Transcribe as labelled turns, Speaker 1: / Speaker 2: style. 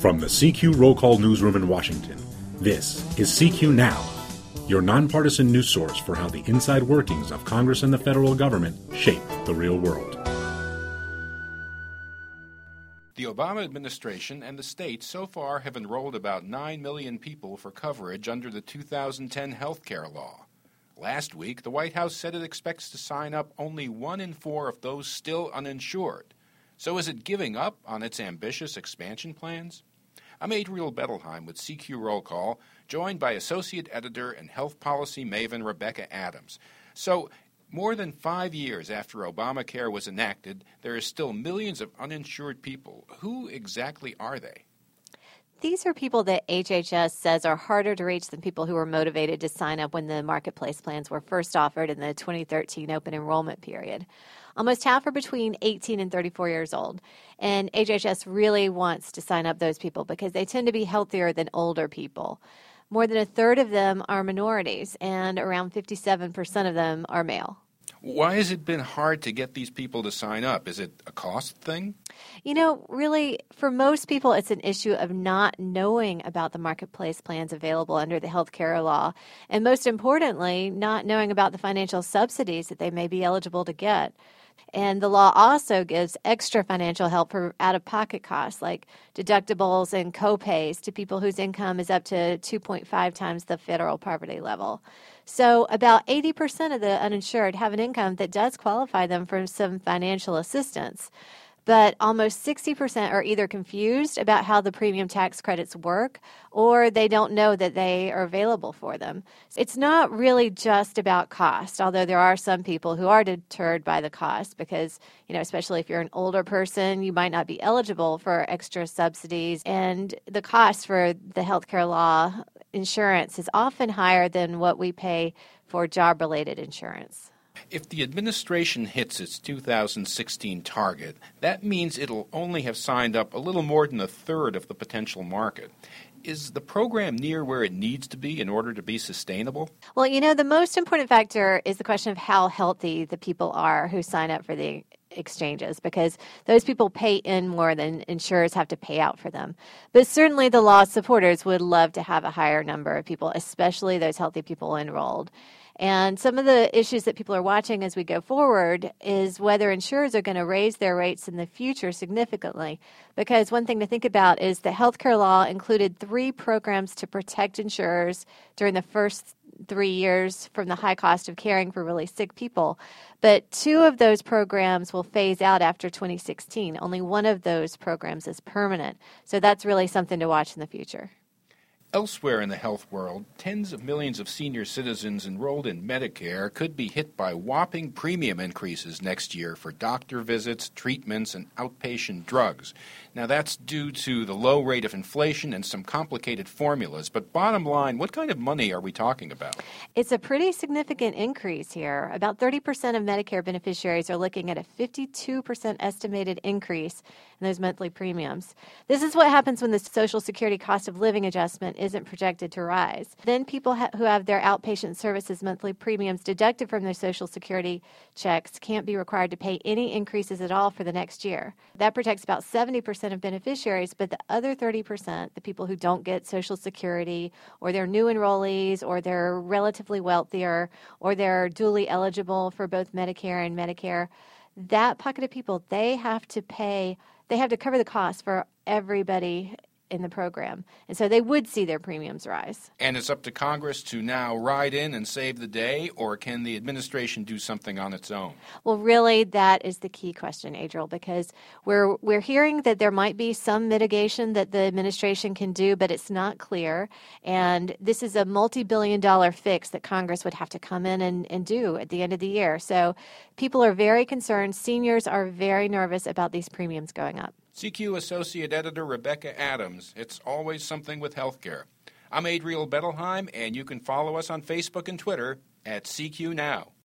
Speaker 1: From the CQ Roll Call Newsroom in Washington, this is CQ Now, your nonpartisan news source for how the inside workings of Congress and the federal government shape the real world.
Speaker 2: The Obama administration and the states so far have enrolled about 9 million people for coverage under the 2010 health care law. Last week, the White House said it expects to sign up only one in four of those still uninsured. So is it giving up on its ambitious expansion plans? I'm Adriel Bettelheim with CQ Roll Call, joined by Associate Editor and Health Policy Maven Rebecca Adams. So, more than five years after Obamacare was enacted, there are still millions of uninsured people. Who exactly are they?
Speaker 3: These are people that HHS says are harder to reach than people who were motivated to sign up when the marketplace plans were first offered in the 2013 open enrollment period. Almost half are between 18 and 34 years old. And HHS really wants to sign up those people because they tend to be healthier than older people. More than a third of them are minorities, and around 57% of them are male.
Speaker 2: Why has it been hard to get these people to sign up? Is it a cost thing?
Speaker 3: You know, really, for most people, it's an issue of not knowing about the marketplace plans available under the health care law. And most importantly, not knowing about the financial subsidies that they may be eligible to get. And the law also gives extra financial help for out of pocket costs like deductibles and copays to people whose income is up to 2.5 times the federal poverty level. So, about 80% of the uninsured have an income that does qualify them for some financial assistance but almost 60% are either confused about how the premium tax credits work or they don't know that they are available for them. It's not really just about cost, although there are some people who are deterred by the cost because, you know, especially if you're an older person, you might not be eligible for extra subsidies and the cost for the healthcare law insurance is often higher than what we pay for job related insurance.
Speaker 2: If the administration hits its 2016 target, that means it'll only have signed up a little more than a third of the potential market. Is the program near where it needs to be in order to be sustainable?
Speaker 3: Well, you know, the most important factor is the question of how healthy the people are who sign up for the exchanges because those people pay in more than insurers have to pay out for them. But certainly the law supporters would love to have a higher number of people, especially those healthy people enrolled. And some of the issues that people are watching as we go forward is whether insurers are going to raise their rates in the future significantly. Because one thing to think about is the healthcare law included three programs to protect insurers during the first three years from the high cost of caring for really sick people. But two of those programs will phase out after 2016. Only one of those programs is permanent. So that's really something to watch in the future.
Speaker 2: Elsewhere in the health world, tens of millions of senior citizens enrolled in Medicare could be hit by whopping premium increases next year for doctor visits, treatments, and outpatient drugs. Now, that's due to the low rate of inflation and some complicated formulas. But bottom line, what kind of money are we talking about?
Speaker 3: It's a pretty significant increase here. About 30% of Medicare beneficiaries are looking at a 52% estimated increase in those monthly premiums. This is what happens when the Social Security cost of living adjustment isn't projected to rise. Then people ha- who have their outpatient services monthly premiums deducted from their Social Security checks can't be required to pay any increases at all for the next year. That protects about 70% of beneficiaries, but the other 30%, the people who don't get Social Security or they're new enrollees or they're relatively wealthier or they're dually eligible for both Medicare and Medicaid, that pocket of people, they have to pay they have to cover the cost for everybody in the program. And so they would see their premiums rise.
Speaker 2: And it's up to Congress to now ride in and save the day, or can the administration do something on its own?
Speaker 3: Well, really, that is the key question, Adriel, because we're, we're hearing that there might be some mitigation that the administration can do, but it's not clear. And this is a multi billion dollar fix that Congress would have to come in and, and do at the end of the year. So people are very concerned. Seniors are very nervous about these premiums going up.
Speaker 2: CQ Associate Editor Rebecca Adams. It's always something with healthcare. I'm Adriel Bettelheim, and you can follow us on Facebook and Twitter at CQ Now.